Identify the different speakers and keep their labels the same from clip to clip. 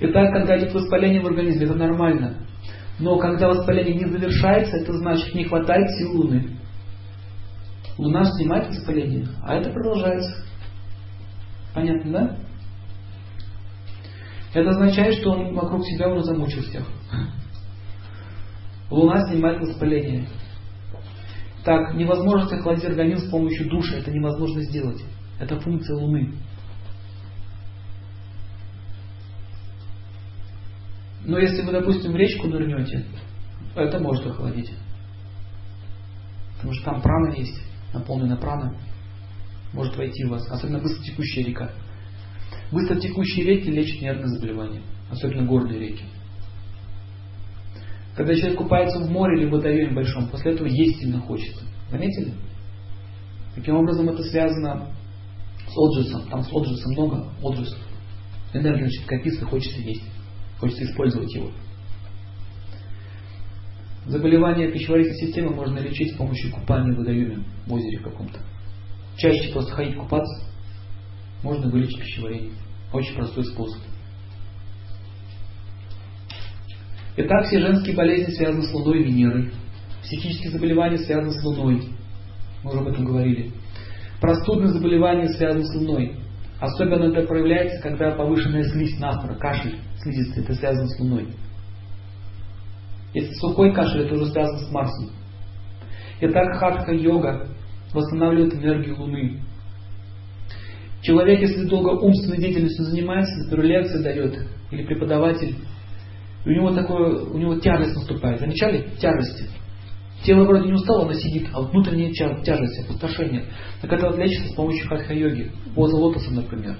Speaker 1: Итак, когда идет воспаление в организме, это нормально. Но когда воспаление не завершается, это значит не хватает сил Луны. Луна снимает воспаление, а это продолжается. Понятно, да? Это означает, что он вокруг себя уже замучил всех. Луна снимает воспаление. Так, невозможно охладить организм с помощью душа. Это невозможно сделать. Это функция Луны. Но если вы, допустим, речку нырнете, это может охладить. Потому что там прана есть, наполнена прана. Может войти в вас. Особенно быстро текущая река. Быстро текущие реки лечат нервные заболевания. Особенно горные реки. Когда человек купается в море или в водоеме большом, после этого есть сильно хочется. Заметили? Таким образом это связано с отжисом. Там с отжисом много отжисов. Энергия значит копится, хочется есть. Хочется использовать его. Заболевание пищеварительной системы можно лечить с помощью купания в водоеме, в озере каком-то. Чаще просто ходить купаться, можно вылечить пищеварение. Очень простой способ. Итак, все женские болезни связаны с Луной и Венерой. Психические заболевания связаны с Луной. Мы уже об этом говорили. Простудные заболевания связаны с Луной. Особенно это проявляется, когда повышенная слизь насмора, кашель слизистый, это связано с Луной. Если сухой кашель, это уже связано с Марсом. Итак, хатха-йога восстанавливает энергию Луны. Человек, если долго умственной деятельностью занимается, например, лекции дает, или преподаватель, у него такое, у него тяжесть наступает. Замечали? Тяжесть. Тело вроде не устало, оно сидит, а внутренняя тяжесть, опустошение. Так это вот лечится с помощью хатха-йоги. Поза лотоса, например.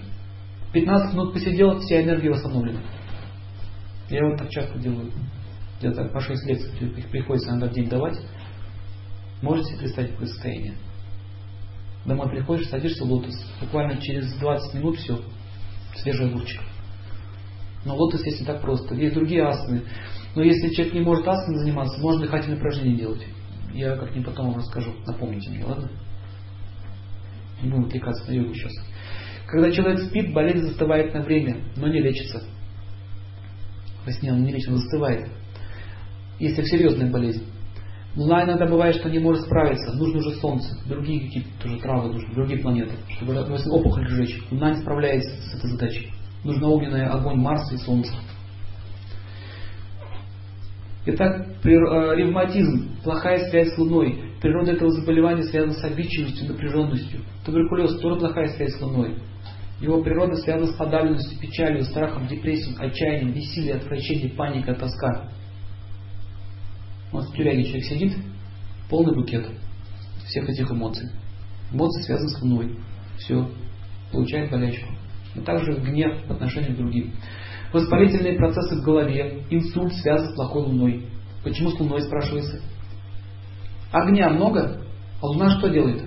Speaker 1: 15 минут посидел, вся энергия восстановлена. Я вот так часто делаю. Где-то по 6 лет их приходится иногда в день давать. Можете представить какое состояние? Домой приходишь, садишься в лотос. Буквально через 20 минут все, свежий огурчик. Но лотос если так просто. Есть другие асаны. Но если человек не может асаной заниматься, можно дыхательные упражнения делать. Я как-нибудь потом вам расскажу. Напомните мне, ладно? Не будем отвлекаться на йогу сейчас. Когда человек спит, болезнь застывает на время, но не лечится. Во сне он не лечится, застывает. Если серьезная болезнь. Луна иногда бывает, что не может справиться. Нужно уже Солнце, другие какие-то тоже травы нужны, другие планеты, чтобы опухоль сжечь. Луна не справляется с этой задачей. Нужно огненный огонь Марса и Солнца. Итак, э, ревматизм, плохая связь с Луной. Природа этого заболевания связана с обидчивостью, напряженностью. Туберкулез тоже плохая связь с Луной. Его природа связана с подавленностью, печалью, страхом, депрессией, отчаянием, бессилием, отвращением, паникой, тоска. Вот в тюряге человек сидит, полный букет всех этих эмоций. Эмоции связаны с Луной. Все, получает болячку. Но также гнев по отношению к другим. Воспалительные процессы в голове, инсульт связан с плохой луной. Почему с луной, спрашивается? Огня много, а луна что делает?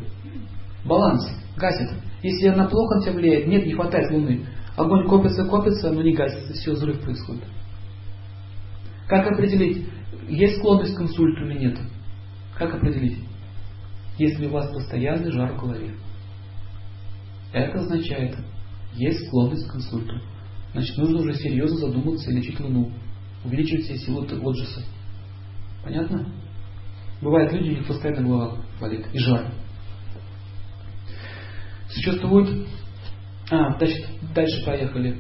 Speaker 1: Баланс, гасит. Если она плохо на тебя влияет, нет, не хватает луны. Огонь копится, копится, но не гасится, все, взрыв происходит. Как определить, есть склонность к инсульту или нет? Как определить? Если у вас постоянный жар в голове. Это означает, есть склонность к инсульту значит нужно уже серьезно задуматься и лечить Луну. Увеличивать себе силу отжиса. Понятно? Бывают люди, у них постоянно голова болит и жар. Существует... А, дальше, дальше поехали.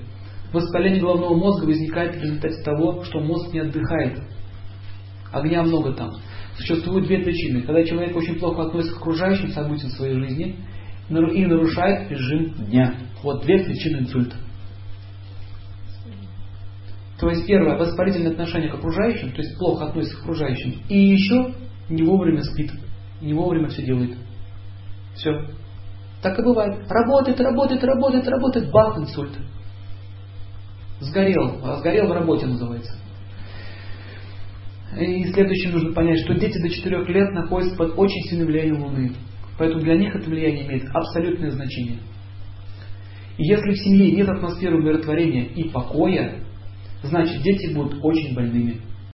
Speaker 1: Воспаление головного мозга возникает в результате того, что мозг не отдыхает. Огня много там. Существуют две причины. Когда человек очень плохо относится к окружающим событиям своей жизни и нарушает режим дня. Вот две причины инсульта. То есть первое, воспалительное отношение к окружающим, то есть плохо относится к окружающим. И еще не вовремя спит, не вовремя все делает. Все. Так и бывает. Работает, работает, работает, работает, бах, инсульт. Сгорел. А сгорел в работе называется. И следующее нужно понять, что дети до 4 лет находятся под очень сильным влиянием Луны. Поэтому для них это влияние имеет абсолютное значение. И если в семье нет атмосферы умиротворения и покоя, значит дети будут очень больными.